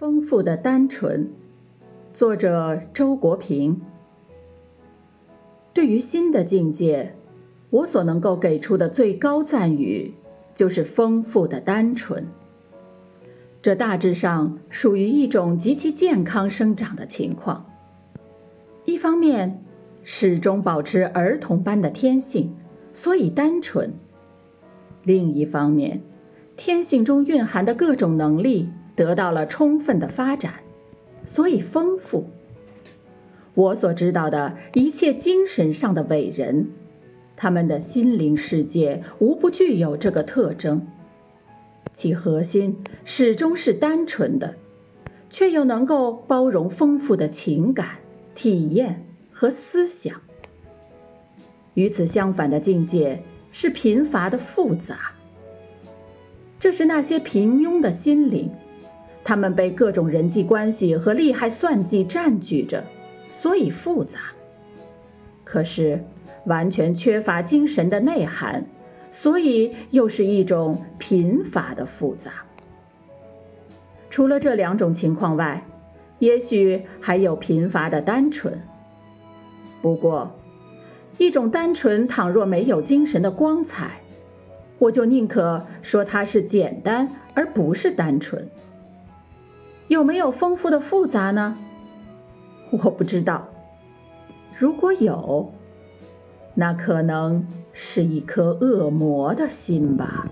丰富的单纯，作者周国平。对于新的境界，我所能够给出的最高赞誉，就是丰富的单纯。这大致上属于一种极其健康生长的情况。一方面，始终保持儿童般的天性，所以单纯；另一方面，天性中蕴含的各种能力。得到了充分的发展，所以丰富。我所知道的一切精神上的伟人，他们的心灵世界无不具有这个特征，其核心始终是单纯的，却又能够包容丰富的情感、体验和思想。与此相反的境界是贫乏的复杂，这是那些平庸的心灵。他们被各种人际关系和利害算计占据着，所以复杂。可是，完全缺乏精神的内涵，所以又是一种贫乏的复杂。除了这两种情况外，也许还有贫乏的单纯。不过，一种单纯倘若没有精神的光彩，我就宁可说它是简单而不是单纯。有没有丰富的复杂呢？我不知道。如果有，那可能是一颗恶魔的心吧。